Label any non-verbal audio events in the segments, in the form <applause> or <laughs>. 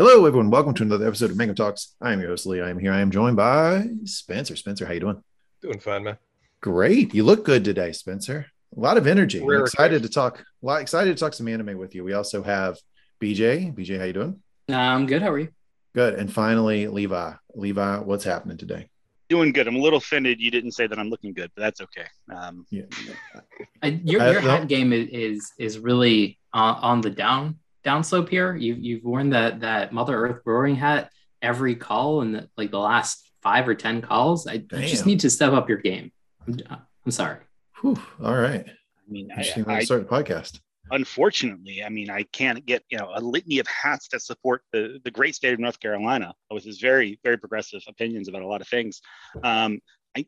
Hello, everyone. Welcome to another episode of Manga Talks. I am your host Lee. I am here. I am joined by Spencer. Spencer, how you doing? Doing fine, man. Great. You look good today, Spencer. A lot of energy. Rare I'm excited to talk. A lot excited to talk some anime with you. We also have BJ. BJ, how you doing? I'm good. How are you? Good. And finally, Levi. Levi, what's happening today? Doing good. I'm a little offended you didn't say that I'm looking good, but that's okay. Um, Yeah. I, your Uh, your no. hat game is is, is really on, on the down downslope here. You've you've worn that that Mother Earth brewing hat every call in the, like the last five or ten calls. I, I just need to step up your game. I'm, I'm sorry. Whew. All right. I mean, I, Interesting way I, to start the podcast. unfortunately, I mean, I can't get you know a litany of hats that support the the great state of North Carolina with his very very progressive opinions about a lot of things. Um, I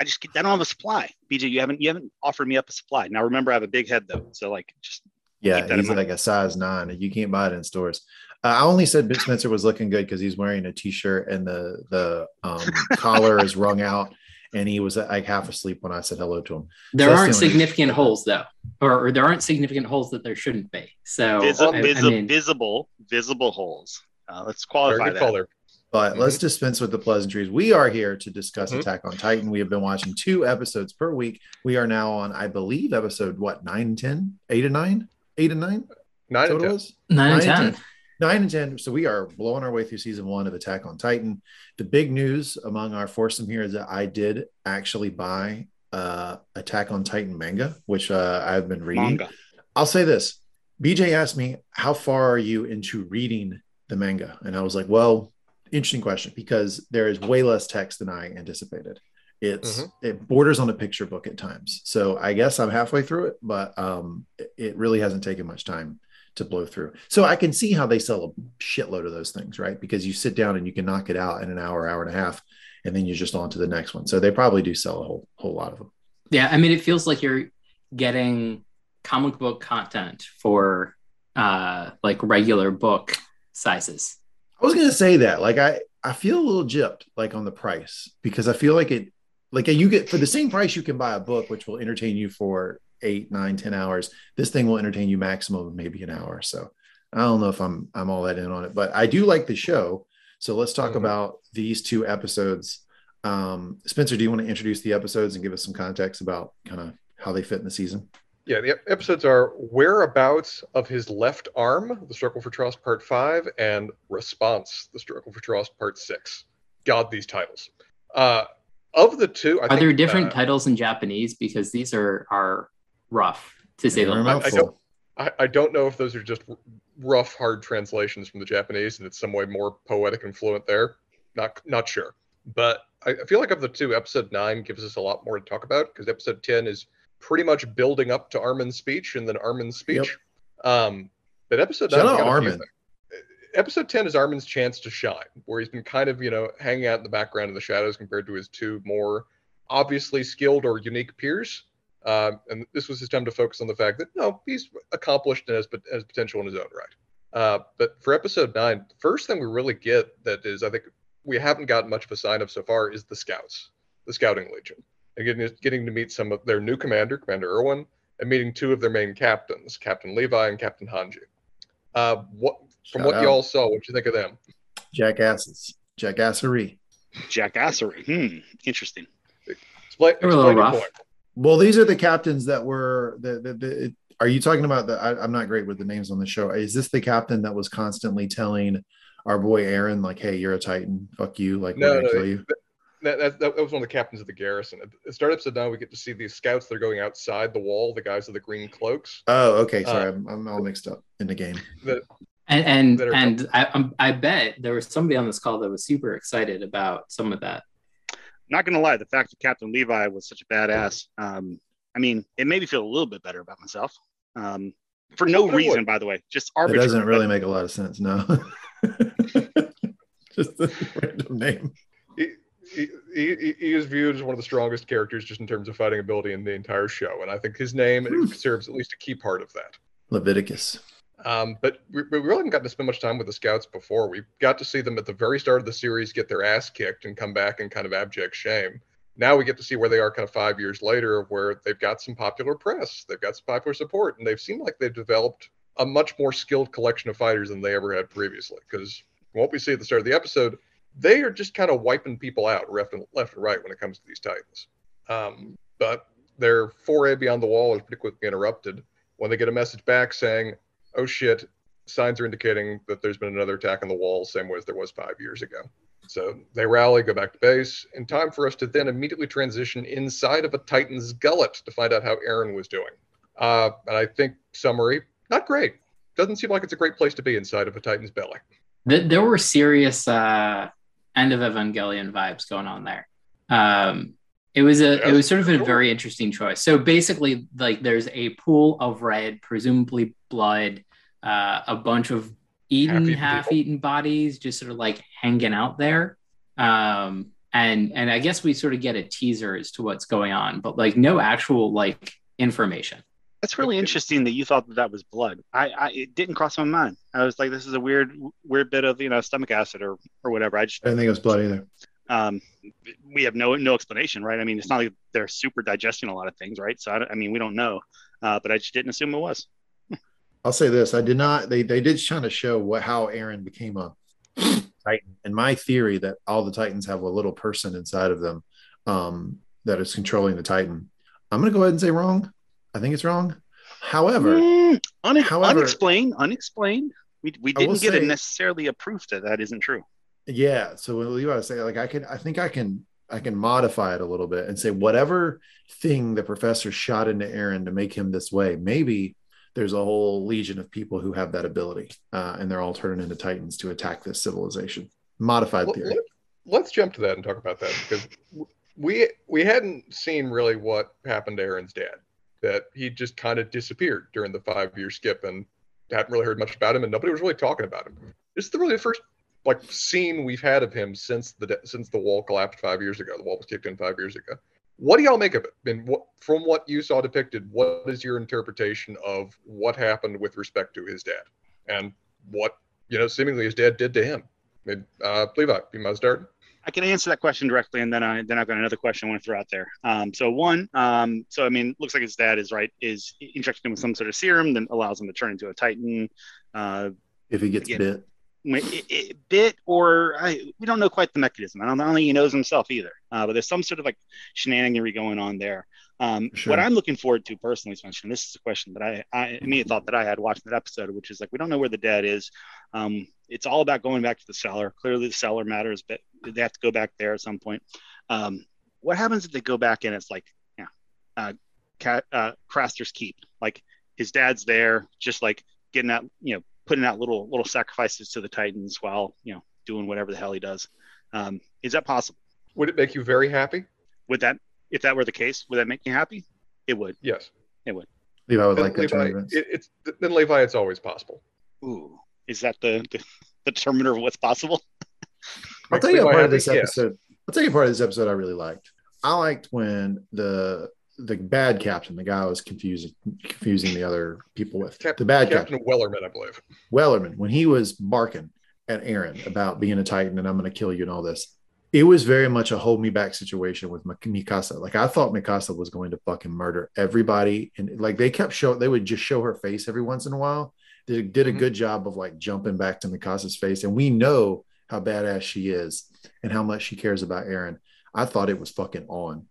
I just I don't have a supply. BJ, you haven't you haven't offered me up a supply. Now remember, I have a big head though, so like just Yeah, Keep he's mind. like a size nine. You can't buy it in stores. Uh, I only said Ben Spencer was looking good because he's wearing a t-shirt and the the um, <laughs> collar is wrung out, and he was like half asleep when I said hello to him. There that's aren't the only- significant holes though, or, or there aren't significant holes that there shouldn't be. So visi- I, I mean, visible visible holes. Uh, let's qualify that. call there. But Mhm. let's dispense with the pleasantries. We are here to discuss Mhm. Attack on Titan. We have been watching two episodes per week. We are now on, I believe, episode what nine and ten, eight and nine, eight and nine. Nine and Total ten. is? nine and Nine ten. and nine and ten. So we are blowing our way through season one of Attack on Titan. The big news among our foursome here is that I did actually buy uh Attack on Titan manga, which uh, I've been reading. Manga. I'll say this. BJ asked me, How far are you into reading the manga? And I was like, Well, interesting question because there is way less text than I anticipated. It's Mhm. it borders on a picture book at times. So I guess I'm halfway through it, but um it, it really hasn't taken much time to blow through. So I can see how they sell a shitload of those things, right? Because you sit down and you can knock it out in an hour, hour and a half, and then you're just on to the next one. So they probably do sell a whole whole lot of them. Yeah, I mean, it feels like you're getting comic book content for uh like regular book sizes. I was gonna say that. Like I, I feel a little gypped like on the price because I feel like it like you get for the same price you can buy a book which will entertain you for eight, nine, ten hours. This thing will entertain you maximum of maybe an hour. So I don't know if I'm I'm all that in on it, but I do like the show. So let's talk Mhm. about these two episodes. Um, Spencer, do you want to introduce the episodes and give us some context about kind of how they fit in the season? Yeah, the episodes are Whereabouts of His Left Arm, The Struggle for Trust Part 5, and Response, The Struggle for Trust Part 6. God, these titles. Uh, of the two, I Are think, there different uh, titles in Japanese? Because these are are rough to say the They're least. I don't- I, I don't know if those are just rough, hard translations from the Japanese, and it's some way more poetic and fluent there. Not not sure, but I, I feel like of the two, episode nine gives us a lot more to talk about because episode ten is pretty much building up to Armin's speech and then Armin's speech. Um, but episode Shout nine, out a few Armin. Episode ten is Armin's chance to shine, where he's been kind of you know hanging out in the background in the shadows compared to his two more obviously skilled or unique peers. Um, and this was his time to focus on the fact that no, he's accomplished and has, has potential in his own right. Uh, but for episode nine, the first thing we really get that is, I think we haven't gotten much of a sign of so far is the scouts, the scouting legion, and getting getting to meet some of their new commander, Commander Erwin, and meeting two of their main captains, Captain Levi and Captain Hanji. Uh, what from Shout what out. y'all saw, what you think of them? Jackasses, jackassery. Jackassery. Hmm. Interesting. Explain, They were a little explain rough. point. Well, these are the captains that were the, the, the are you talking about the I, I'm not great with the names on the show. Is this the captain that was constantly telling our boy Eren, like, hey, you're a Titan, fuck you, like No, we're no, kill you? That, that, that was one of the captains of the garrison. At the start episode now, we get to see these scouts that are going outside the wall, the guys with the green cloaks. Oh, okay. Sorry, Uh, I'm, I'm all mixed up in the game. That And and, and I, um, I bet there was somebody on this call that was super excited about some of that. not gonna lie, the fact that Captain Levi was such a badass, um, I mean, it made me feel a little bit better about myself. Um, for no it reason, would. by the way, just arbitrary. It doesn't really but make a lot of sense. No, <laughs> just a random name. he, he, he, he is viewed as one of the strongest characters just in terms of fighting ability in the entire show, and I think his name Hmm. serves at least a key part of that. Leviticus. Um, but we, we really haven't gotten to spend much time with the scouts before. We got to see them at the very start of the series get their ass kicked and come back in kind of abject shame. Now we get to see where they are kind of five years later, where they've got some popular press, they've got some popular support, and they've seemed like they've developed a much more skilled collection of fighters than they ever had previously. Because what we see at the start of the episode, they are just kind of wiping people out left and left and right when it comes to these Titans. Um, but their foray beyond the wall is pretty quickly interrupted when they get a message back saying, "Oh shit, signs are indicating that there's been another attack on the wall, same way as there was five years ago." So they rally, go back to base, in time for us to then immediately transition inside of a Titan's gullet to find out how Eren was doing. Uh, and I think summary, not great. Doesn't seem like it's a great place to be inside of a Titan's belly. There were serious uh, end of Evangelion vibes going on there. Um, it was a it was sort of a very interesting choice. So basically, like there's a pool of red, presumably blood, uh, a bunch of eaten, half-eaten bodies, just sort of like hanging out there. Um, and and I guess we sort of get a teaser as to what's going on, but like no actual like information. That's really interesting that you thought that that was blood. I, I it didn't cross my mind. I was like, this is a weird weird bit of you know stomach acid or or whatever. I just I didn't think it was blood either. Um, we have no no explanation, right? I mean, it's not like they're super digesting a lot of things, right? So I, I mean, we don't know, uh, but I just didn't assume it was. I'll say this: I did not. They they did kind of show what how Eren became a <clears throat> Titan, and my theory that all the Titans have a little person inside of them um, that is controlling the Titan. I'm going to go ahead and say wrong. I think it's wrong. However, mm, une- however unexplained, unexplained. We, we didn't get say, necessarily a proof that that isn't true. Yeah. So what you want to say, like, I can, I think I can, I can modify it a little bit and say whatever thing the professor shot into Eren to make him this way, maybe there's a whole legion of people who have that ability, uh, and they're all turning into titans to attack this civilization. Modified well, theory. Let, us jump to that and talk about that because we we hadn't seen really what happened to Eren's dad. That he just kind of disappeared during the five year skip and hadn't really heard much about him, and nobody was really talking about him. This is the really the first like scene we've had of him since the since the wall collapsed five years ago. The wall was kicked in five years ago. What do y'all make of it? And what, from what you saw depicted, what is your interpretation of what happened with respect to his dad and what you know seemingly his dad did to him? I mean, uh, Levi, you might start. I can answer that question directly, and then I then I've got another question I want to throw out there. Um, so one, um, so I mean, looks like his dad is right is injecting him with some sort of serum that allows him to turn into a titan. Uh, if he gets again, bit, it, it bit or I, we don't know quite the mechanism. I don't, I don't think he knows himself either. Uh, but there's some sort of like shenaniganry going on there. Um, sure. What I'm looking forward to personally, Spencer, this is a question that I, I immediately thought that I had watching that episode, which is like we don't know where the dad is. Um, it's all about going back to the cellar. Clearly, the cellar matters, but they have to go back there at some point. Um, what happens if they go back and it's like, yeah, uh, Cat, uh, Craster's Keep, like his dad's there, just like getting that, you know, putting out little little sacrifices to the Titans while you know doing whatever the hell he does. Um, is that possible? Would it make you very happy? Would that, if that were the case, would that make you happy? It would. Yes, it would. Levi would then like Levi, that. It, it's then Levi. It's always possible. Ooh, is that the the, the determiner of what's possible? I'll tell you a part of this episode. Yes. I'll tell you a part of this episode I really liked. I liked when the the bad captain, the guy I was confusing confusing the other people with. Cap- the bad captain, captain Wellerman, I believe. Wellerman, when he was barking at Eren about being a Titan and I'm going to kill you and all this, it was very much a hold me back situation with Mikasa. Like I thought Mikasa was going to fucking murder everybody, and like they kept showing, they would just show her face every once in a while. They did a mm-hmm. good job of like jumping back to Mikasa's face, and we know how badass she is and how much she cares about Eren. I thought it was fucking on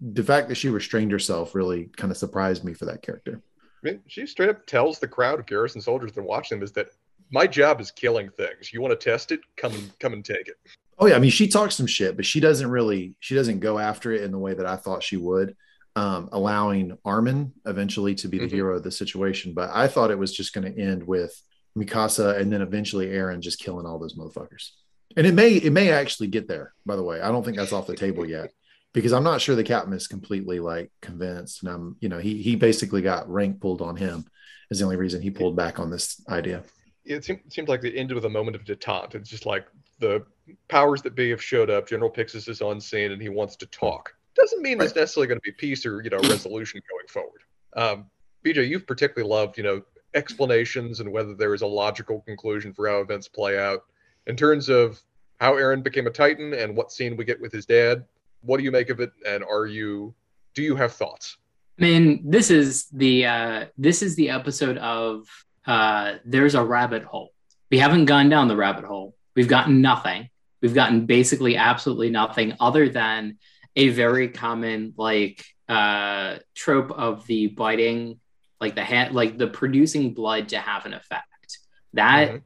the fact that she restrained herself really kind of surprised me for that character. I mean, she straight up tells the crowd of garrison soldiers that watch them is that my job is killing things. You want to test it? Come and come and take it. Oh yeah, I mean she talks some shit, but she doesn't really she doesn't go after it in the way that I thought she would, um, allowing Armin eventually to be the mm-hmm. hero of the situation. But I thought it was just going to end with Mikasa and then eventually Eren just killing all those motherfuckers. And it may it may actually get there. By the way, I don't think that's off the table yet because I'm not sure the captain is completely like convinced. And I'm, you know, he he basically got rank pulled on him is the only reason he pulled back on this idea. It seems, it seems like the end of the moment of detente. It's just like the powers that be have showed up. General Pixis is on scene and he wants to talk. Doesn't mean right. there's necessarily going to be peace or you know resolution going forward. Um, BJ, you've particularly loved you know explanations and whether there is a logical conclusion for how events play out in terms of how Eren became a Titan and what scene we get with his dad what do you make of it and are you do you have thoughts i mean this is the uh this is the episode of uh, there's a rabbit hole. We haven't gone down the rabbit hole. We've gotten nothing. We've gotten basically absolutely nothing other than a very common like uh, trope of the biting, like the hand, like the producing blood to have an effect. That mm-hmm.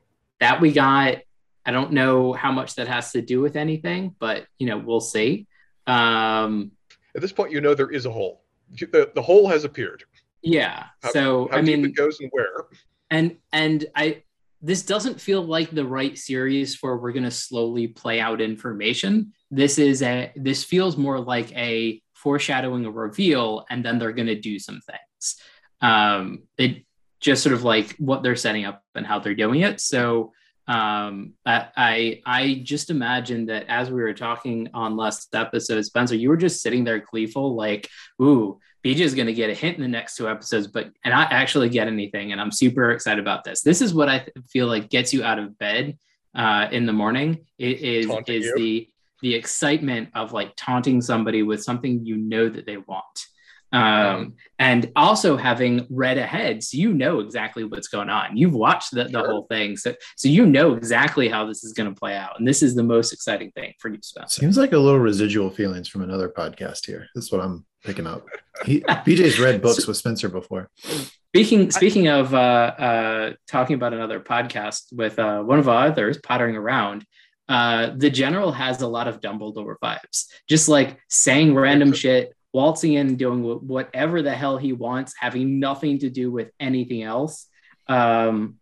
that we got. I don't know how much that has to do with anything, but you know we'll see. Um, At this point, you know there is a hole. The, the hole has appeared. Yeah. How, so how I mean, it goes and where. And and I this doesn't feel like the right series for we're going to slowly play out information. This is a this feels more like a foreshadowing a reveal, and then they're going to do some things. Um, it just sort of like what they're setting up and how they're doing it. So um, I I just imagine that as we were talking on last episode, Spencer, you were just sitting there gleeful, like, "Ooh, BJ is going to get a hint in the next two episodes, but and not actually get anything." And I'm super excited about this. This is what I feel like gets you out of bed uh, in the morning. It is Taunting is you. the the excitement of like taunting somebody with something you know that they want. Um, and also having read ahead, so you know exactly what's going on. You've watched the, the sure. whole thing, so so you know exactly how this is going to play out. And this is the most exciting thing for you, Spencer. Seems like a little residual feelings from another podcast here. That's what I'm picking up. He, BJ's read books so, with Spencer before. Speaking speaking of uh, uh, talking about another podcast with uh, one of our others, pottering around uh, the general has a lot of Dumbledore vibes, just like saying random shit, waltzing in and doing whatever the hell he wants, having nothing to do with anything else. Um,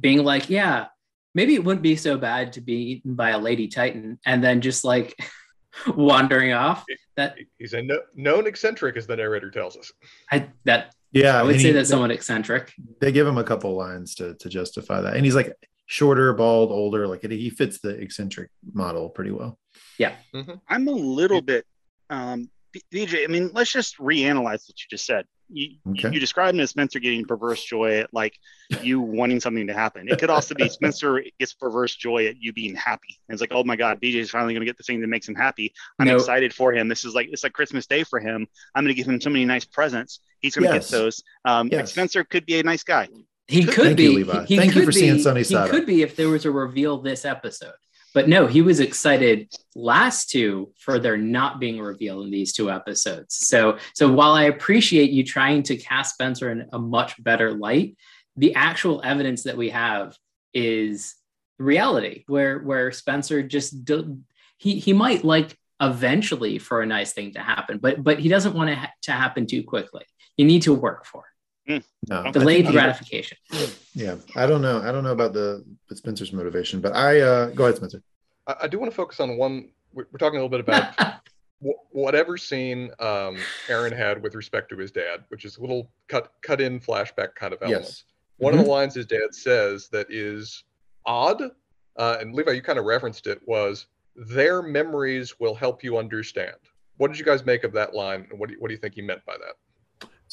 being like, yeah, maybe it wouldn't be so bad to be eaten by a lady titan, and then just like <laughs> wandering off. That he's a no, known eccentric, as the narrator tells us. I that yeah, I would say he, that's somewhat eccentric. They give him a couple lines to to justify that, and he's like, shorter, bald, older. Like he fits the eccentric model pretty well. Yeah, mm-hmm. I'm a little bit, um, BJ. I mean, let's just reanalyze what you just said. You, okay. you described him as Spencer getting perverse joy at like you wanting something to happen. It could also be <laughs> Spencer gets perverse joy at you being happy. And it's like, oh my God, BJ is finally going to get the thing that makes him happy. I'm no. excited for him. This is like it's like Christmas Day for him. I'm going to give him so many nice presents. He's going to yes. get those. Um, yes. like Spencer could be a nice guy. He could Thank be. You, Levi. He, Thank could you for be, seeing Sunny Side. He could be if there was a reveal this episode. But no, he was excited last two for there not being revealed in these two episodes. So, so while I appreciate you trying to cast Spencer in a much better light, the actual evidence that we have is reality, where where Spencer just he he might like eventually for a nice thing to happen, but but he doesn't want it to happen too quickly. You need to work for it. Mm. No, delayed gratification. Yeah, I don't know. I don't know about the but Spencer's motivation, but I uh, go ahead, Spencer. I, I do want to focus on one. We're, we're talking a little bit about <laughs> w- whatever scene um, Eren had with respect to his dad, which is a little cut cut in flashback kind of element. Yes. One mm-hmm. of the mm-hmm. lines his dad says that is odd, uh, and Levi, you kind of referenced it, was their memories will help you understand. What did you guys make of that line, and what do you, what do you think he meant by that?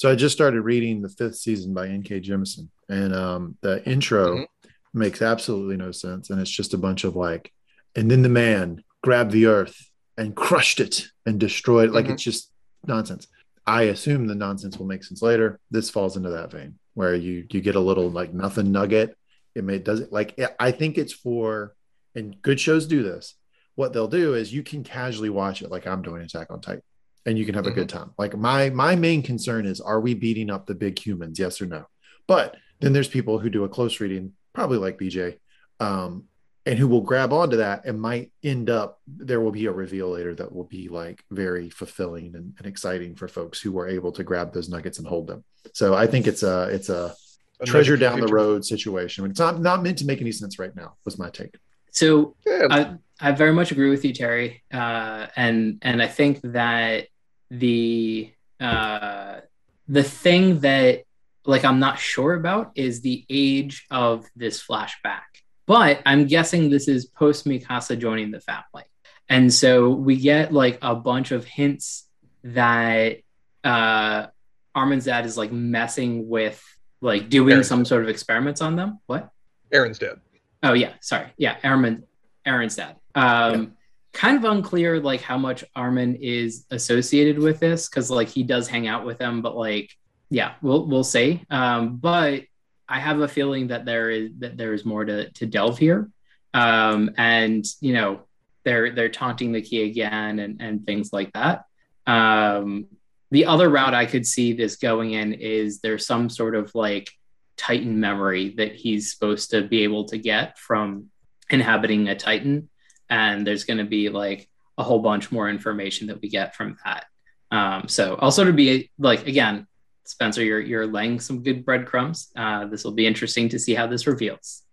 So I just started reading the fifth season by N.K. Jemisin, and um, the intro mm-hmm. makes absolutely no sense, and it's just a bunch of like, and then the man grabbed the earth and crushed it and destroyed it. Like mm-hmm. it's just nonsense. I assume the nonsense will make sense later. This falls into that vein where you you get a little like nothing nugget. It may does it like I think it's for and good shows do this. What they'll do is you can casually watch it like I'm doing Attack on Titan and you can have mm-hmm. a good mm-hmm. time. Like my my main concern is are we beating up the big humans? Yes or no? But then there's people who do a close reading, probably like BJ, um, and who will grab onto that and might end up there will be a reveal later that will be like very fulfilling and, and exciting for folks who were able to grab those nuggets and hold them. So I think it's a it's a, a treasure down the road situation. It's not not meant to make any sense right now. Was my take. So yeah. I, I very much agree with you, Terry, uh, and and I think that the uh, the thing that like I'm not sure about is the age of this flashback. But I'm guessing this is post Mikasa joining the family. And so we get like a bunch of hints that uh Armin's dad is like messing with like doing Eren's some dead. sort of experiments on them. What? Eren's dad. Oh yeah, sorry. Yeah, Eren Eren's dad. Um kind of unclear like how much Armin is associated with this because like he does hang out with them, but like yeah, we'll we'll see. Um, but I have a feeling that there is that there is more to to delve here, um, and you know they're they're taunting the key again and and things like that. Um, the other route I could see this going in is there's some sort of like Titan memory that he's supposed to be able to get from inhabiting a Titan, and there's going to be like a whole bunch more information that we get from that. Um, so I'll sort of be like again, Spencer, you're you're laying some good breadcrumbs. Uh, this will be interesting to see how this reveals.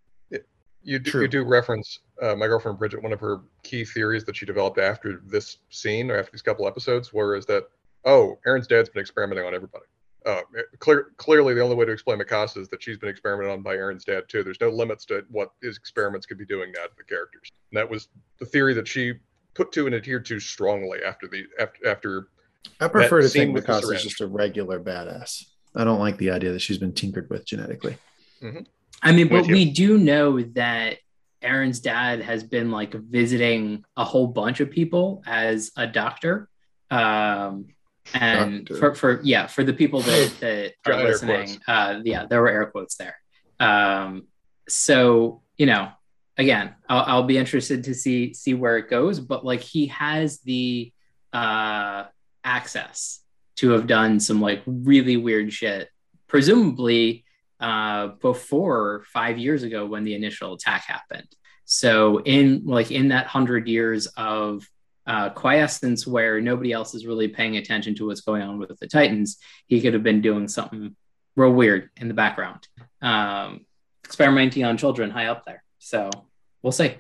You do, you do reference uh, my girlfriend Bridget. One of her key theories that she developed after this scene or after these couple episodes, were is that oh, Eren's dad's been experimenting on everybody. Uh, clear, clearly, the only way to explain Mikasa is that she's been experimented on by Eren's dad too. There's no limits to what his experiments could be doing now to the characters. And that was the theory that she put to and adhered to strongly after the after after. I prefer to think Mikasa is just a regular badass. I don't like the idea that she's been tinkered with genetically. Mm-hmm. I mean, but we do know that Eren's dad has been like visiting a whole bunch of people as a doctor. Um, and doctor. for, for yeah, for the people that, <laughs> that are listening, uh, yeah, there were air quotes there. Um, so you know, again, I'll, I'll be interested to see see where it goes. But like, he has the uh, access to have done some like really weird shit, presumably uh, before five years ago when the initial attack happened. So in like in that hundred years of uh, quiescence where nobody else is really paying attention to what's going on with the Titans, he could have been doing something real weird in the background, um, experimenting on children high up there. So we'll see.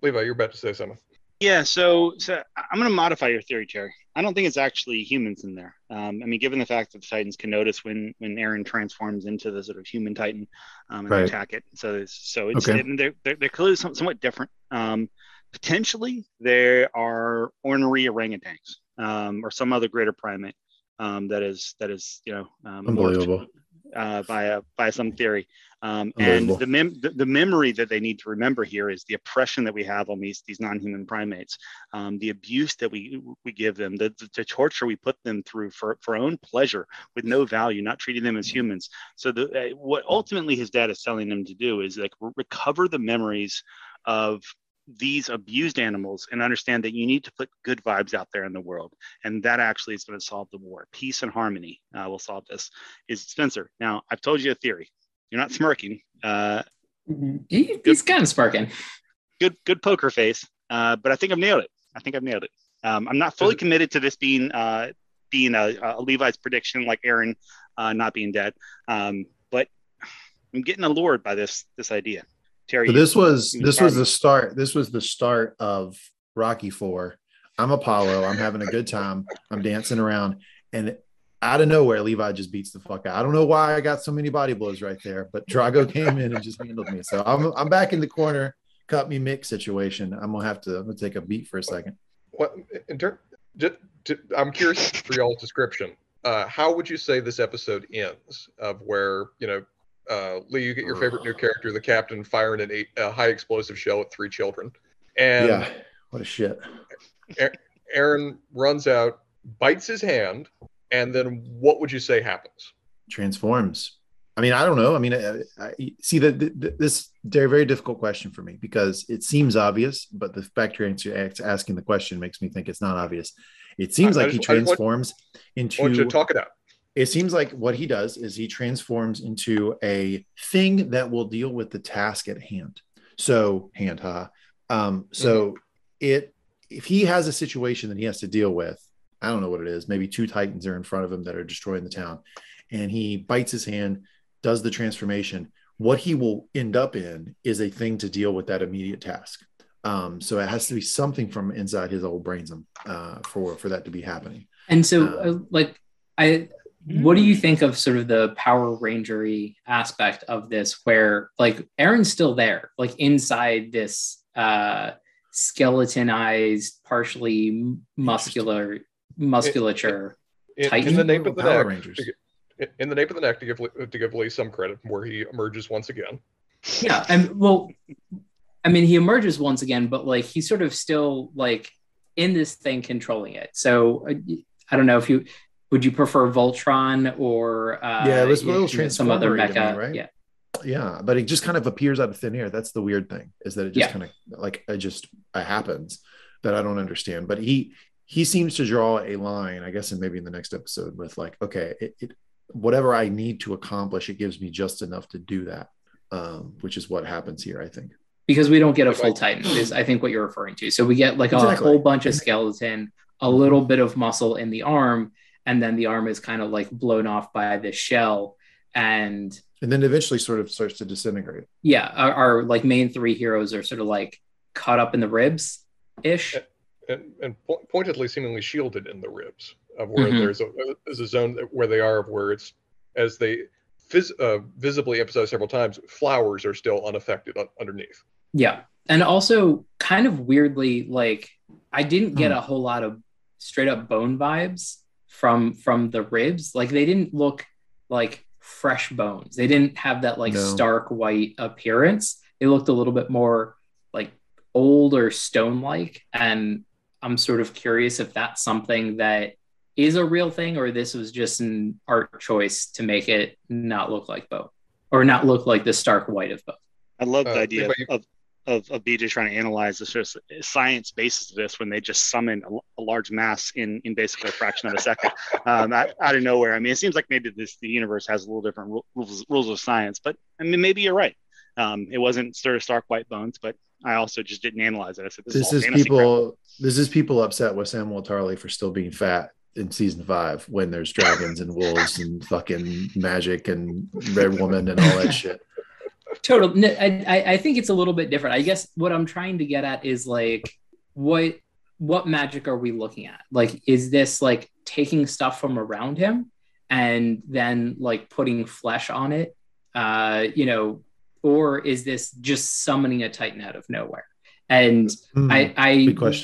Levi, you're about to say something. Yeah, so so I'm going to modify your theory, Terry. I don't think it's actually humans in there. Um, I mean, given the fact that the Titans can notice when when Eren transforms into the sort of human Titan um, and right. attack it, so it's, so it's okay. they're, they're, they're clearly somewhat different. Um, potentially, there are ornery orangutans um, or some other greater primate um, that is that is you know um, unbelievable uh, by a, by some theory. Um, and the, mem- the, the, memory that they need to remember here is the oppression that we have on these these non-human primates, um, the abuse that we we give them, the, the, the, torture we put them through for, for our own pleasure with no value, not treating them as humans. So the uh, what ultimately his dad is telling them to do is like recover the memories of these abused animals and understand that you need to put good vibes out there in the world. And that actually is going to solve the war. Peace and harmony uh, will solve this. Is Spencer. Now, I've told you a theory. You're not smirking. Uh, he, he's kind of sparking. Good, good poker face. Uh, but I think I've nailed it. I think I've nailed it. Um, I'm not fully committed to this being uh, being a, a, Levi's prediction, like Eren uh, not being dead. Um, but I'm getting allured by this this idea. Terry. So this was this was the start. This was the start of Rocky Four. I'm Apollo. I'm having a good time. I'm dancing around, and out of nowhere, Levi just beats the fuck out. I don't know why I got so many body blows right there, but Drago came in and just handled me. So I'm I'm back in the corner, cut me mix situation. I'm gonna have to I'm gonna take a beat for a second. What in terms? I'm curious for y'all's description. Uh, how would you say this episode ends? Of where you know uh, Lee, you get your favorite new character, the captain, firing an eight, a high explosive shell at three children. And yeah, what a shit. Eren runs out, bites his hand, and then what would you say happens? Transforms. I mean, I don't know. I mean, I, I see that this very very difficult question for me because it seems obvious, but the fact you're asking the question makes me think it's not obvious. It seems I, like just, he transforms want, into. I want you to talk it out it seems like what he does is he transforms into a thing that will deal with the task at hand. So hand, ha. Um, so mm-hmm. it if he has a situation that he has to deal with, I don't know what it is. Maybe two titans are in front of him that are destroying the town, and he bites his hand, does the transformation. What he will end up in is a thing to deal with that immediate task. Um, so it has to be something from inside his old brains uh, for for that to be happening. And so, uh, uh like I what do you think of sort of the Power Rangery aspect of this, where like Eren's still there, like inside this uh, skeletonized, partially muscular musculature in, in, in the nape of the Power neck, Rangers. in the nape of the neck to give to give Lee some credit, where he emerges once again. Yeah, and well, I mean, he emerges once again, but like he's sort of still like in this thing controlling it. So uh, I don't know if you would you prefer Voltron or uh, yeah, it was a little some other mecha, right? Yeah, yeah, but it just kind of appears out of thin air. That's the weird thing is that it just Yeah. kind of like it just it happens that I don't understand. But he he seems to draw a line, I guess, and maybe in the next episode with like, okay, it, it whatever I need to accomplish, it gives me just enough to do that, um, which is what happens here. I think. because we don't get a full titan is i think what you're referring to so we get like a whole bunch of skeleton a little bit of muscle in the arm and then the arm is kind of like blown off by the shell and And then eventually, sort of starts to disintegrate. yeah our, our like main three heroes are sort of like caught up in the ribs ish and, and po- pointedly seemingly shielded in the ribs of where Mhm. there's a there's a zone that- where they are of where it's as they phys- uh, visibly emphasize several times flowers are still unaffected un- underneath Yeah. And also kind of weirdly, like I didn't get Hmm. a whole lot of straight up bone vibes from from the ribs. Like they didn't look like fresh bones. They didn't have that like No. stark white appearance. They looked a little bit more like old or stone like. And I'm sort of curious if that's something that is a real thing or this was just an art choice to make it not look like bone or not look like the stark white of bone. I love the Uh, idea of, of of BJ trying to analyze the sort of science basis of this when they just summon a, a large mass in in basically a fraction of a second <laughs> um, out, out of nowhere. I mean, it seems like maybe this the universe has a little different rules rules of science, but I mean, maybe you're right. Um, it wasn't sort of stark white bones, but I also just didn't analyze it. I said this, This is, is fantasy crap. people. This is people upset with Samwell Tarly for still being fat in season five when there's dragons and wolves and <laughs> fucking magic and red woman and all that shit. Total no, I, I think it's a little bit different i guess what i'm trying to get at is like what what magic are we looking at like is this like taking stuff from around him and then like putting flesh on it uh you know or is this just summoning a titan out of nowhere and Hmm. I, I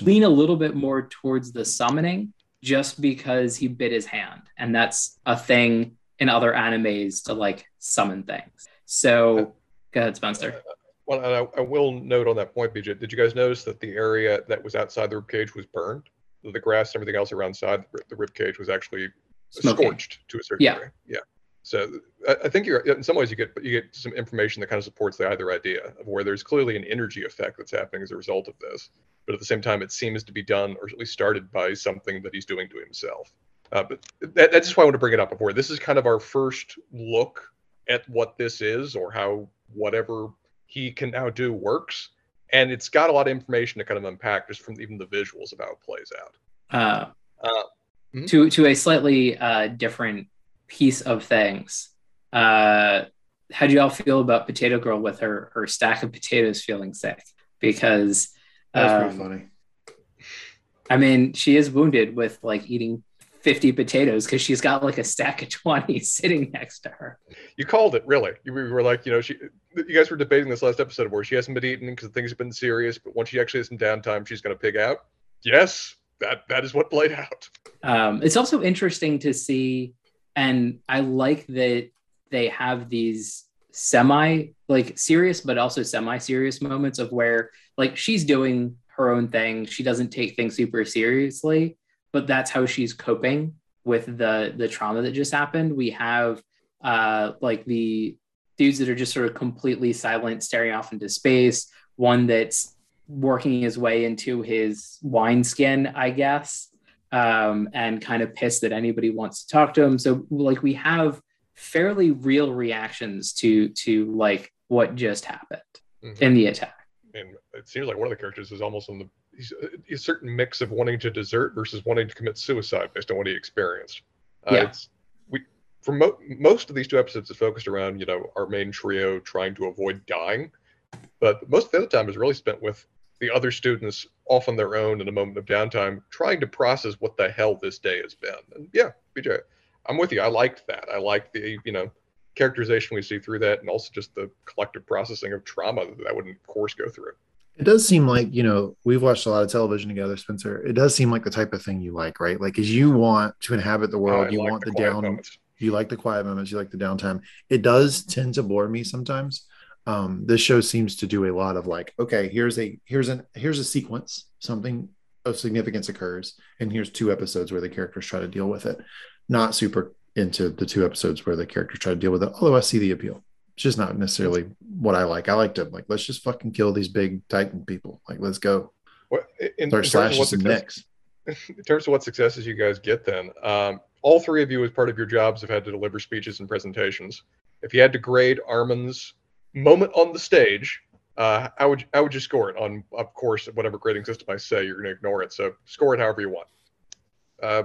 lean a little bit more towards the summoning just because he bit his hand. And that's a thing in other animes to like summon things. So go ahead, Spencer. well and I, I will note on that point bj did you guys notice that the area that was outside the rib cage was burned the, the grass and everything else around side the rib cage was actually Smoking. scorched to a certain Yeah. degree. Yeah. So I, I think you're in some ways you get you get some information that kind of supports the either idea of where there's clearly an energy effect that's happening as a result of this, but at the same time it seems to be done or at least started by something that he's doing to himself. Uh, but that, that's just why I want to bring it up before. This is kind of our first look at what this is or how whatever he can now do works. And it's got a lot of information to kind of unpack just from even the visuals of how it plays out. Uh, Uh, mhm. to to a slightly uh, different piece of things. Uh, how do y'all feel about Potato Girl with her her stack of potatoes feeling sick? Because That's um, pretty funny. I mean, she is wounded with like eating 50 potatoes because she's got like a stack of 20 <laughs> sitting next to her. You called it, really. You were like, you know, she. You guys were debating this last episode of where she hasn't been eating because things have been serious, but once she actually has some downtime, she's going to pig out. Yes, that that is what played out. Um, it's also interesting to see, and I like that they have these semi like serious, but also semi serious moments of where like she's doing her own thing. She doesn't take things super seriously, but that's how she's coping with the the trauma that just happened. We have uh like the dudes that are just sort of completely silent, staring off into space. One that's working his way into his wineskin, I guess, um, and kind of pissed that anybody wants to talk to him. So like we have fairly real reactions to to like what just happened Mhm. in the attack. And it seems like one of the characters is almost on the a, a certain mix of wanting to desert versus wanting to commit suicide based on what he experienced. Uh, Yeah. It's, we for mo- most of these two episodes is focused around you know our main trio trying to avoid dying, but most of the other time is really spent with the other students off on their own in a moment of downtime, trying to process what the hell this day has been. And yeah, BJ, I'm with you. I liked that. I liked the you know characterization we see through that, and also just the collective processing of trauma that that would of course go through. It does seem like, you know, we've watched a lot of television together, Spencer. It does seem like the type of thing you like, right? Like, as you want to inhabit the world, I you like want the, quiet down, moments. you like the quiet moments, you like the downtime. It does tend to bore me sometimes. Um, this show seems to do a lot of like, okay, here's a here's an here's a sequence, something of significance occurs, and here's two episodes where the characters try to deal with it. Not super into the two episodes where the characters try to deal with it, although I see the appeal. It's just not necessarily what I like. I like to like let's just fucking kill these big Titan people. Like let's go. What, in, Start in terms of slashing what some success, necks. <laughs> in terms of what successes you guys get, then um, all three of you, as part of your jobs, have had to deliver speeches and presentations. If you had to grade Armin's moment on the stage, uh, how would how would you score it? On of course, whatever grading system I say, you're going to ignore it. So score it however you want. Uh,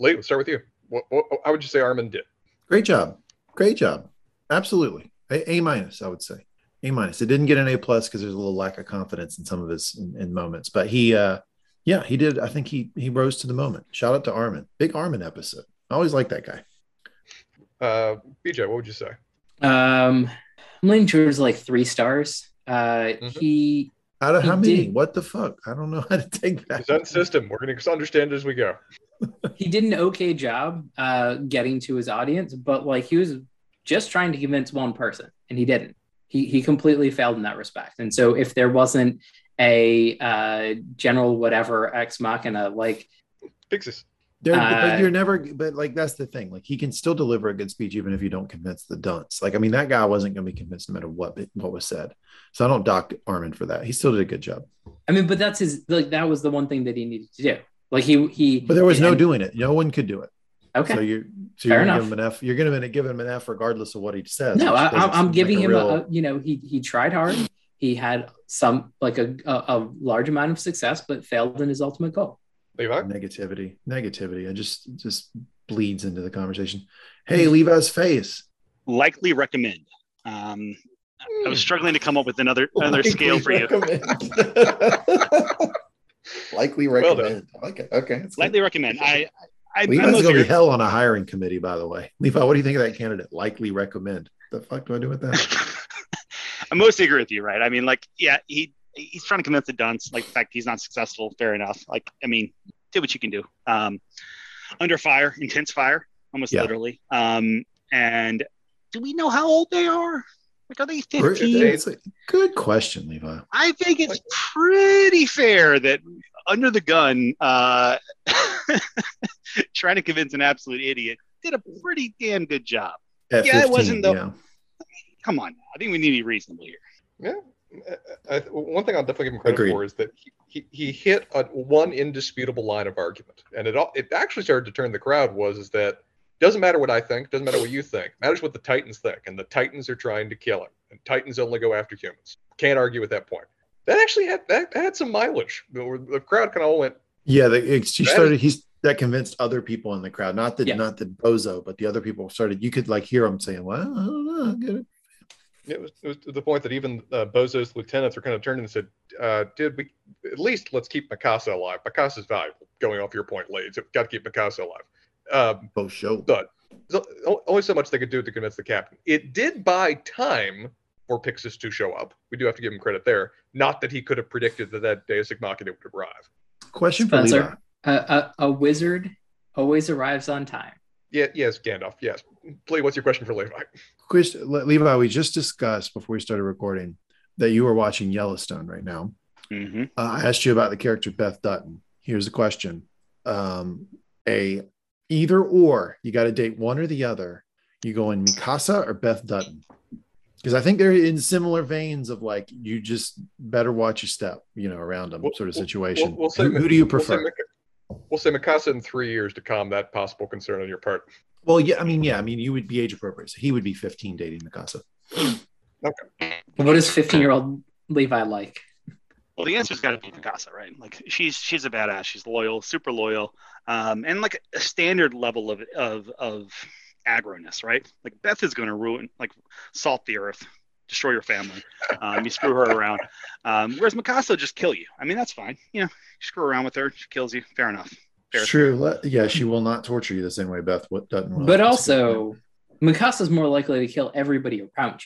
Lee, let's start with you. What, what, how would you say Armin did? Great job. Great job. Absolutely. A, a minus, I would say. A minus. It didn't get an A plus because there's a little lack of confidence in some of his in, in moments. But he uh yeah, he did. I think he he rose to the moment. Shout out to Armin. Big Armin episode. I always like that guy. Uh, BJ, what would you say? Um, I'm leaning towards like three stars. Uh, Mhm. he Out of He how many? did- What the fuck? I don't know how to take that. Present system. We're going to understand as we go. <laughs> he did an okay job uh getting to his audience, but like he was just trying to convince one person, and he didn't. He he completely failed in that respect. And so if there wasn't a uh general whatever ex machina like Pixis. There, Uh, but you're never. But like that's the thing. Like he can still deliver a good speech even if you don't convince the dunce. Like I mean, that guy wasn't going to be convinced no matter what what was said. So I don't dock Armin for that. He still did a good job. I mean, but that's his like that was the one thing that he needed to do. Like he he But there was no and- doing it. No one could do it. Okay. So you're so Fair you're gonna enough. give him an F. You're gonna give him an F regardless of what he says. no, I, I'm, I'm giving like him real- a, a you know he he tried hard. He had some like a, a a large amount of success, but failed in his ultimate goal. Levi? negativity. Negativity. It just just bleeds into the conversation. Hey, Levi's face. Likely recommend. Um, I was struggling to come up with another another scale for you. <laughs> Likely recommend. I like it. Okay. that's good. Likely recommend. I, I I'm Levi's gonna be hell on a hiring committee, by the way. <laughs> Levi, what do you think of that candidate? Likely recommend. The fuck do I do with that? <laughs> I'm most eager with you, right? I mean, like, yeah, he he's trying to convince the dunce, like the fact he's not successful. Fair enough. Like, I mean, do what you can do. Um, under fire, intense fire, almost Yeah. literally. Um, and do we know how old they are? Like, are they 15? It's a good question, Levi. I think it's pretty fair that under the gun, uh, <laughs> trying to convince an absolute idiot did a pretty damn good job. At Yeah, it wasn't the- yeah. Come on, now. I think we need to be reasonable here. Yeah. I, I, one thing I'll definitely give him credit Agreed. for is that he, he, he hit a, one indisputable line of argument, and it all, it actually started to turn the crowd was is that doesn't matter what I think, doesn't matter what you think, matters what the Titans think, and the Titans are trying to kill him, and Titans only go after humans. Can't argue with that point. That actually had that, had some mileage. The, crowd kind of all went, Yeah, the, she started. He's that convinced other people in the crowd, not the Yeah. not the bozo, but the other people started. You could like hear them saying, "Well, I don't know, it." was, it was to the point that even uh, Bozo's lieutenants were kind of turned and said, uh, "Did we at least let's keep Mikasa alive? Mikasa's valuable." Going off your point, Lee, so got to keep Mikasa alive. Um, Both show. but only so much they could do to convince the captain. It did buy time for Pixis to show up. We do have to give him credit there. Not that he could have predicted that that Deus Ex Machina would arrive. Question for Levi. A, a, a wizard always arrives on time. Yeah, yes, Gandalf. Yes. Lee, what's your question for Levi? Chris, Le- Levi, we just discussed before we started recording that you are watching Yellowstone right now. Mm-hmm. Uh, I asked you about the character Beth Dutton. Here's the question: um, A, either or. You got to date one or the other. You go in Mikasa or Beth Dutton? Because I think they're in similar veins of like you just better watch your step, you know, around them We'll- sort of situation. we'll- we'll say who, who do you We'll say, prefer? Mik- we'll say Mikasa in three years to calm that possible concern on your part. Well, yeah, I mean, yeah, I mean, you would be age appropriate. So he would be 15 dating Mikasa. What does 15 year old Levi like? Well, the answer's got to be Mikasa, right? Like she's she's a badass. She's loyal, super loyal, um, and like a standard level of of of aggroness, right? Like Beth is going to ruin, like salt the earth, destroy your family. Um, you screw her around, um, whereas Mikasa will just kill you. I mean, that's fine. You know, you screw around with her, she kills you. Fair enough. Fair is True. Le- Yeah, she will not torture you the same way Beth what Dutton will. But That's a good point. also, Mikasa's more likely to kill everybody around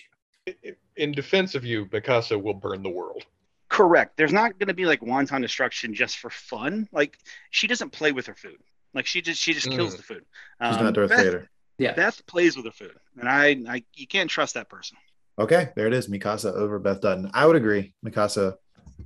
you. In defense of you, Mikasa will burn the world. Correct. There's not going to be like wanton destruction just for fun. Like she doesn't play with her food. Like she just she just kills Mm. the food. she's Um, not Darth Beth, Vader. Yeah. Beth plays with her food, and I, I you can't trust that person. Okay, there it is. Mikasa over Beth Dutton. I would agree. Mikasa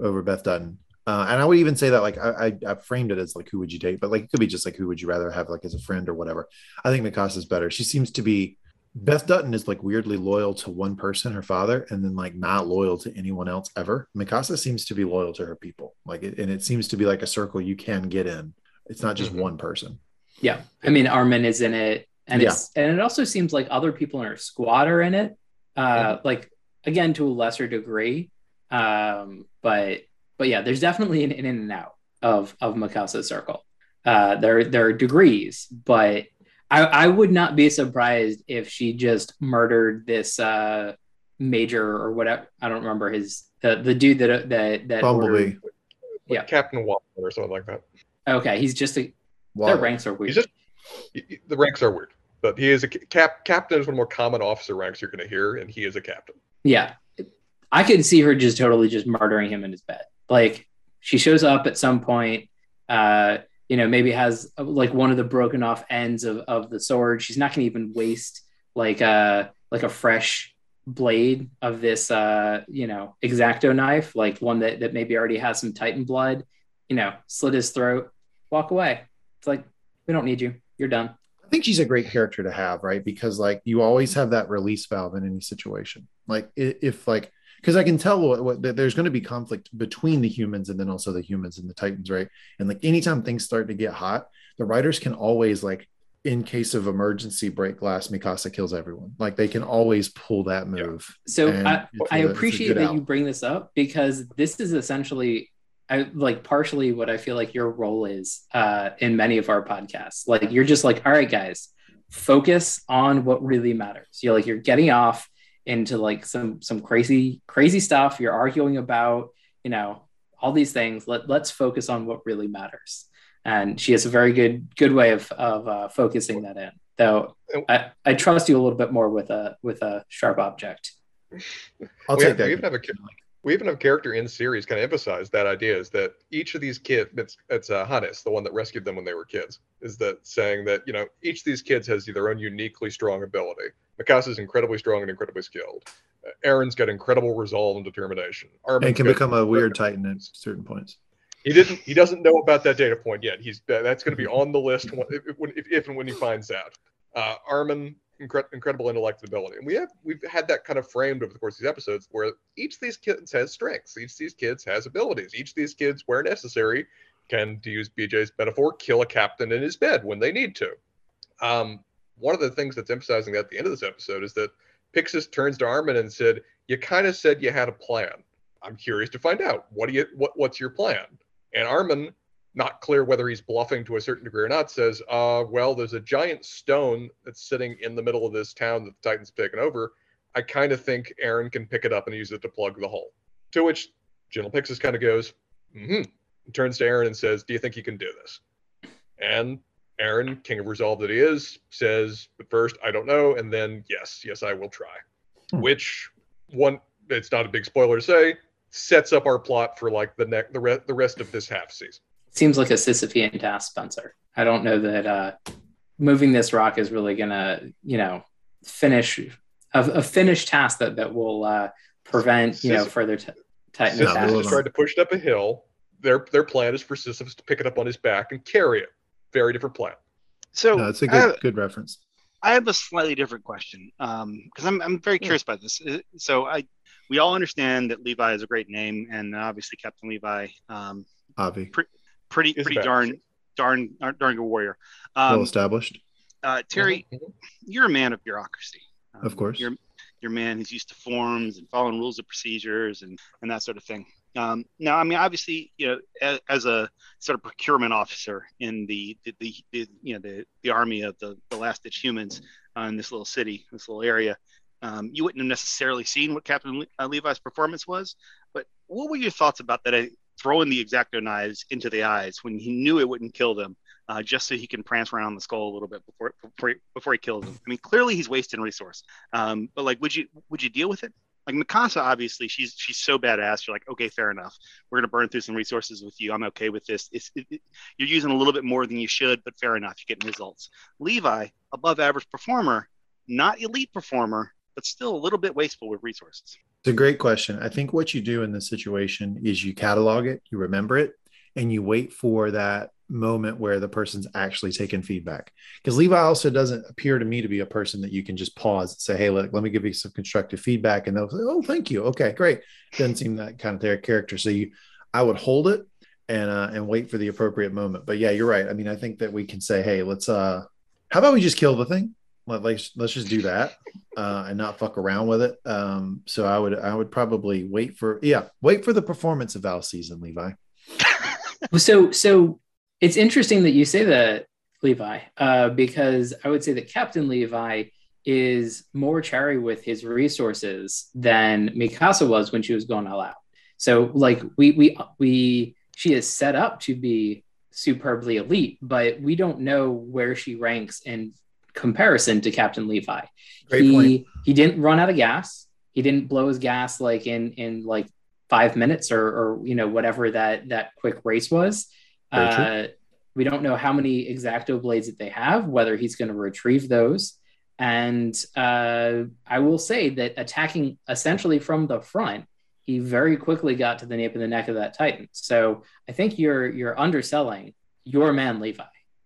over Beth Dutton. Uh, and I would even say that like I, I I framed it as like who would you date, but like it could be just like who would you rather have like as a friend or whatever. I think Mikasa's better. She seems to be Beth Dutton is like weirdly loyal to one person, her father, and then like not loyal to anyone else ever. Mikasa seems to be loyal to her people, like, it, and it seems to be like a circle you can get in. It's not just mm-hmm. one person. Yeah, I mean, Armin is in it, and yeah. it's and it also seems like other people in her squad are in it. Uh, like again, to a lesser degree, um, but but yeah, there's definitely an in and out of of Mikasa's circle. Uh, there there are degrees, but I, I would not be surprised if she just murdered this uh, major or whatever. I don't remember his the, the dude that that that Bumblebee. Ordered, yeah, Captain Walker or something like that. Okay, he's just a. Their ranks are weird. He's just the ranks are weird, but he is a cap. Captain is one of the more common officer ranks you're going to hear, and he is a captain. Yeah, I could see her just totally just murdering him in his bed. Like she shows up at some point. Uh, you know, maybe has like one of the broken off ends of, of the sword. She's not going to even waste like a uh, like a fresh blade of this uh you know exacto knife like one that that maybe already has some titan blood. You know slit his throat walk away. It's like we don't need you. You're done. I think she's a great character to have right? Because like you always have that release valve in any situation. Like if like because I can tell what, what there's going to be conflict between the humans and then also the humans and the Titans, right? And like anytime things start to get hot, the writers can always like in case of emergency break glass mikasa kills everyone like they can always pull that move yeah. so i, I appreciate that out. you bring this up because this is essentially I like partially what I feel like your role is uh, in many of our podcasts. Like you're just like, all right, guys, focus on what really matters. You're like you're getting off into like some some crazy crazy stuff you're arguing about you know all these things. Let, let's focus on what really matters. And she has a very good good way of of uh, focusing that in. Though I, I trust you a little bit more with a with a sharp object. I'll we take have, that. we even have a we even have a character in series kind of emphasize that idea is that each of these kids it's it's uh, Hannes, the one that rescued them when they were kids is that saying that you know each of these kids has their own uniquely strong ability Mikasa is incredibly strong and incredibly skilled. Uh, Eren's got incredible resolve and determination. Armin's and can become a weird titan at certain points. He didn't. He doesn't know about that data point yet. He's that's going to be on the list if, if, if and when he finds out. Uh, Armin, incre- incredible intellect and ability, and we have we've had that kind of framed over the course of these episodes, where each of these kids has strengths, each of these kids has abilities, each of these kids, where necessary, can, to use BJ's metaphor, kill a captain in his bed when they need to. Um, one of the things that's emphasizing at the end of this episode is that Pixis turns to Armin and said, "You kind of said you had a plan. I'm curious to find out. What do you what what's your plan?" And Armin, not clear whether he's bluffing to a certain degree or not, says, "Uh, well, there's a giant stone that's sitting in the middle of this town that the Titans have taken over. I kind of think Eren can pick it up and use it to plug the hole." To which General Pixis kind of goes, "Hmm." Turns to Eren and says, "Do you think you can do this?" And Eren, king of resolve that he is, says, but first, I don't know. And then, yes, yes, I will try. Hmm. Which one, it's not a big spoiler to say, sets up our plot for like the next, the, re- the rest of this half season. Seems like a Sisyphean task, Spencer. I don't know that uh, moving this rock is really going to, you know, finish a, a finished task that, that will uh, prevent, you know, further t- Titan Sisyphus tried to push it up a hill. Their, their plan is for Sisyphus to pick it up on his back and carry it very different plan. So no, it's a good have, good reference. I have a slightly different question because um, I'm I'm very curious about this. Uh, so I we all understand that Levi is a great name, and obviously Captain Levi, um, Avi, pre- pretty pretty darn darn darn good warrior. Um, well established. Uh, Terry, mm-hmm. you're a man of bureaucracy. Um, of course. You're you're a man who's used to forms and following rules of procedures and and that sort of thing. Um, now, I mean, obviously, you know, as, as, a sort of procurement officer in the, the, the, the you know the, the army of the, the last ditch humans uh, in this little city, this little area, um, you wouldn't have necessarily seen what Captain Le- uh, Levi's performance was. But what were your thoughts about that? Throwing the exacto knives into the eyes when he knew it wouldn't kill them, uh, just so he can prance around the skull a little bit before before he, before he kills them. I mean, clearly he's wasting resource. Um, but like, would you would you deal with it? like Mikasa, obviously, she's she's so badass. You're like, okay, fair enough. We're gonna burn through some resources with you. I'm okay with this. It, it, you're using a little bit more than you should, but fair enough. You're getting results. Levi, above average performer, not elite performer, but still a little bit wasteful with resources. It's a great question. I think what you do in this situation is you catalog it, you remember it, and you wait for that moment where the person's actually taking feedback. Because Levi also doesn't appear to me to be a person that you can just pause and say, "Hey, look, let me give you some constructive feedback," and they'll say, "Oh, thank you. Okay, great." Doesn't seem that kind of their character. So you, I would hold it and uh, and wait for the appropriate moment. But yeah, you're right. I mean, I think that we can say, "Hey, let's uh, how about we just kill the thing?" Let, let's let's just do that uh, and not fuck around with it. Um, so I would I would probably wait for yeah wait for the performance of our season, Levi. so so it's interesting that you say that, Levi, uh, because I would say that Captain Levi is more chary with his resources than Mikasa was when she was going all out. So like we we we she is set up to be superbly elite, but we don't know where she ranks in comparison to Captain Levi. Great he point. he didn't run out of gas. He didn't blow his gas like in in like five minutes or or you know whatever that that quick race was. Uh, we don't know how many exacto blades that they have, whether he's going to retrieve those. And uh, I will say that attacking essentially from the front, he very quickly got to the nape of the neck of that Titan. So I think you're you're underselling your man Levi.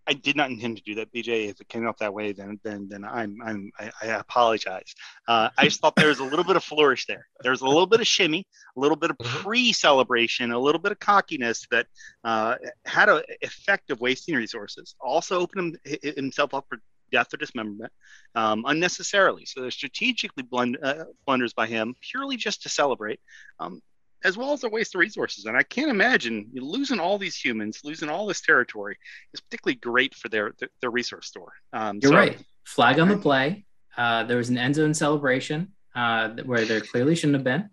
I did not intend to do that, BJ. If it came up that way, then then then I'm I'm I, I apologize. Uh, I just thought there was a little bit of flourish there. There's a little bit of shimmy, a little bit of mm-hmm. pre-celebration, a little bit of cockiness that uh, had an effect of wasting resources. Also opened him, himself up for death or dismemberment um, unnecessarily. So they're strategically blund- uh, blunders by him purely just to celebrate. Um, as well as a waste of resources. And I can't imagine losing all these humans, losing all this territory is particularly great for their their, their resource store. Um, You're so, right. Flag on the play. Uh, there was an end zone celebration uh, where there clearly shouldn't have been.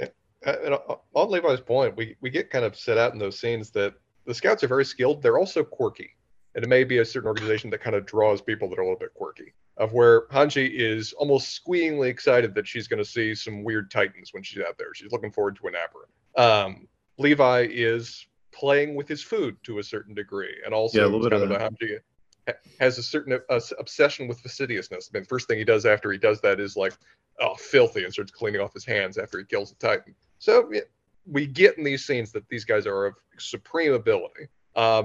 <laughs> and on Levi's point, we, we get kind of set out in those scenes that the scouts are very skilled. They're also quirky. And it may be a certain organization that kind of draws people that are a little bit quirky of where Hanji is almost squealingly excited that she's going to see some weird titans when she's out there. She's looking forward to an aberrant. Um, Levi is playing with his food to a certain degree, and also yeah, a little bit of Hanji has a certain uh, obsession with fastidiousness. I mean, first thing he does after he does that is like, oh, filthy, and starts cleaning off his hands after he kills the Titan. So yeah, we get in these scenes that these guys are of supreme ability. Uh,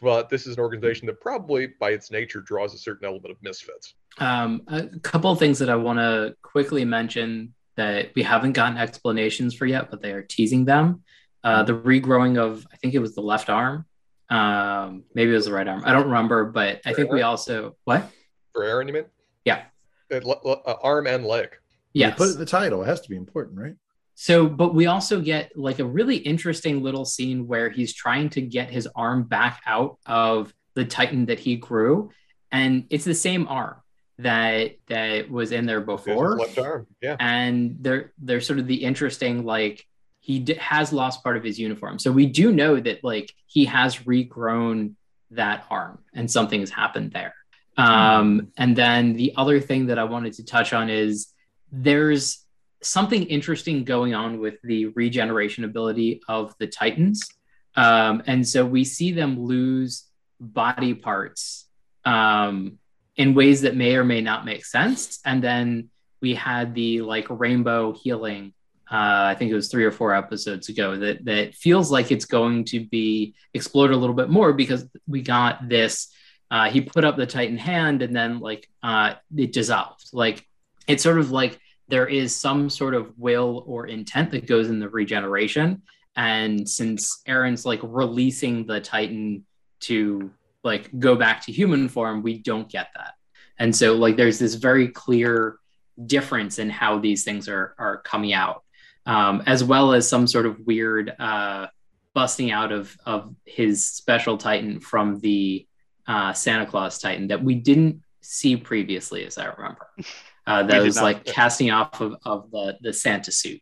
but this is an organization that probably, by its nature, draws a certain element of misfits. Um, a couple of things that I want to quickly mention that we haven't gotten explanations for yet, but they are teasing them. Uh, the regrowing of, I think it was the left arm. Um, maybe it was the right arm. I don't remember, but I think we also what for Eren, you mean? Yeah, uh, arm and leg. Yeah, put it in the title. It has to be important, right? So, but we also get like a really interesting little scene where he's trying to get his arm back out of the Titan that he grew, and it's the same arm that that was in there before. Left arm, yeah. And they're they're sort of the interesting like he d- has lost part of his uniform, so we do know that like he has regrown that arm, and something has happened there. Um, and then the other thing that I wanted to touch on is there's something interesting going on with the regeneration ability of the Titans. Um, and so we see them lose body parts um, in ways that may or may not make sense. And then we had the like rainbow healing. Uh, I think it was three or four episodes ago that that feels like it's going to be explored a little bit more because we got this. Uh, he put up the Titan hand and then like uh, it dissolved. Like it's sort of like there is some sort of will or intent that goes in the regeneration. And since Eren's like releasing the Titan to like go back to human form, we don't get that. And so like there's this very clear difference in how these things are are coming out, um, as well as some sort of weird uh, busting out of of his special Titan from the uh, Santa Claus Titan that we didn't see previously, as I remember. <laughs> Uh, that was like casting off of, of the the Santa suit.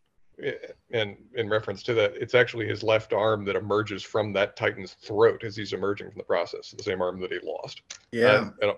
And in reference to that, it's actually his left arm that emerges from that Titan's throat as he's emerging from the process, the same arm that he lost. Yeah. and,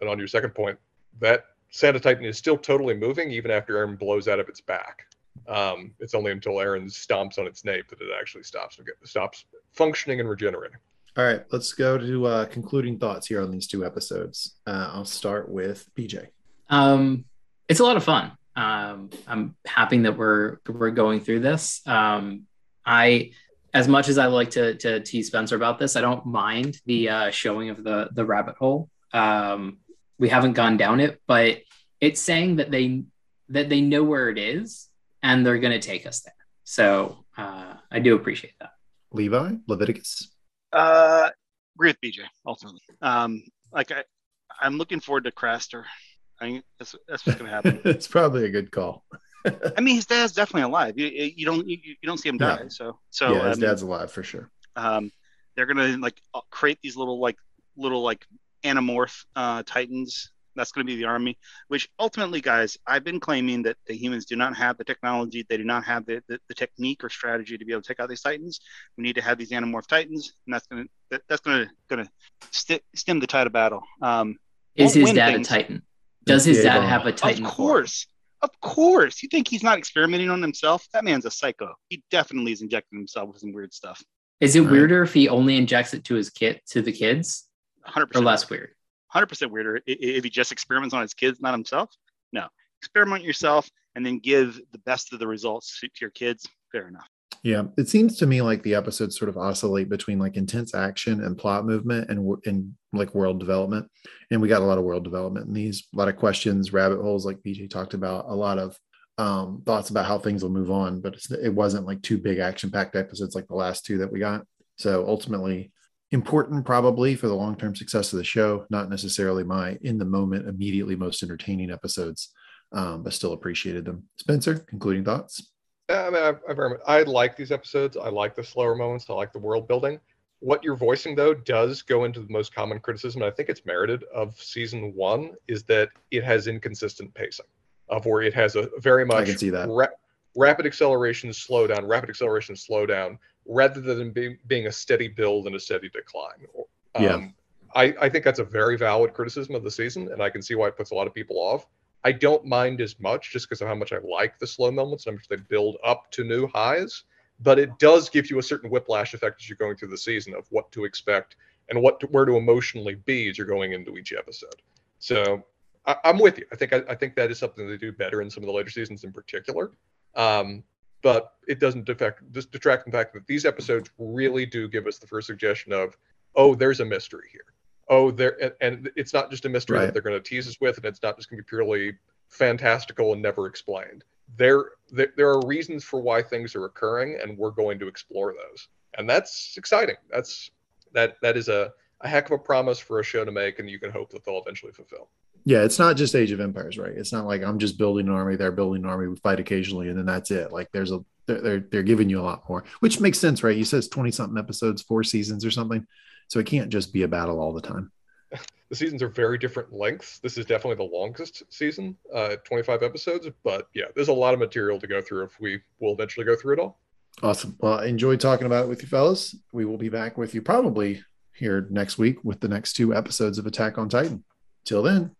and on your second point, that Santa Titan is still totally moving even after Eren blows out of its back. Um, it's only until Eren stomps on its nape that it actually stops stops functioning and regenerating. All right, let's go to uh, concluding thoughts here on these two episodes. Uh, I'll start with BJ. Um, it's a lot of fun. Um, I'm happy that we're we're going through this. Um, I as much as I like to to tease Spencer about this, I don't mind the uh, showing of the the rabbit hole. Um, we haven't gone down it, but it's saying that they that they know where it is and they're going to take us there. So uh, I do appreciate that. Levi Leviticus. Uh, agree with BJ ultimately. Um, like I, I'm looking forward to Craster. I that's, that's what's going to happen. <laughs> it's probably a good call. I mean, his dad's definitely alive. You, you don't you, you don't see him die. Yeah. So so yeah, his um, dad's alive for sure. Um, they're gonna like uh, create these little like little like anamorph uh, titans. That's going to be the army. Which ultimately, guys, I've been claiming that the humans do not have the technology. They do not have the, the, the technique or strategy to be able to take out these titans. We need to have these anamorph titans, and that's going to that, that's going to going to st- stem the tide of battle. Um, Is his dad things. a titan? Does his dad have a titan? Of course. Of course. You think he's not experimenting on himself? That man's a psycho. He definitely is injecting himself with some weird stuff. Is it weirder if he only injects it to his kid to the kids? 100% or less weird. 100% weirder if he just experiments on his kids, not himself. No. Experiment yourself and then give the best of the results to your kids. Fair enough. Yeah, it seems to me like the episodes sort of oscillate between like intense action and plot movement and and like world development. And we got a lot of world development in these, a lot of questions, rabbit holes, like BJ talked about, a lot of um, thoughts about how things will move on. But it wasn't like two big action packed episodes like the last two that we got. So ultimately, important probably for the long term success of the show, not necessarily my in the moment, immediately most entertaining episodes, um, but still appreciated them. Spencer, concluding thoughts. I mean, I, I, I like these episodes. I like the slower moments. I like the world building. What you're voicing, though, does go into the most common criticism, and I think it's merited of season one, is that it has inconsistent pacing, of where it has a very much I can see that. Ra- rapid acceleration, slow down, rapid acceleration, slow down, rather than be, being a steady build and a steady decline. Um, yeah. I, I think that's a very valid criticism of the season, and I can see why it puts a lot of people off. I don't mind as much just because of how much I like the slow moments and how much they build up to new highs. But it does give you a certain whiplash effect as you're going through the season of what to expect and what to, where to emotionally be as you're going into each episode. So I, am with you. I think I, I, think that is something they do better in some of the later seasons in particular. Um, but it doesn't defect, detract from the fact that these episodes really do give us the first suggestion of, oh, there's a mystery here oh, there, and, and it's not just a mystery right. that they're going to tease us with, and it's not just going to be purely fantastical and never explained. There, there, there are reasons for why things are occurring, and we're going to explore those, and that's exciting. That's that that is a a heck of a promise for a show to make, and you can hope that they'll eventually fulfill. Yeah, it's not just Age of Empires, right? It's not like I'm just building an army, they're building an army, we fight occasionally, and then that's it. Like there's a they're they're, they're giving you a lot more, which makes sense, right? You says 20 something episodes, four seasons or something. So it can't just be a battle all the time. <laughs> The seasons are very different lengths. This is definitely the longest season, uh, 25 episodes. But yeah, there's a lot of material to go through if we will eventually go through it all. Awesome. Well, I enjoyed talking about it with you fellas. We will be back with you probably here next week with the next two episodes of Attack on Titan. Till then.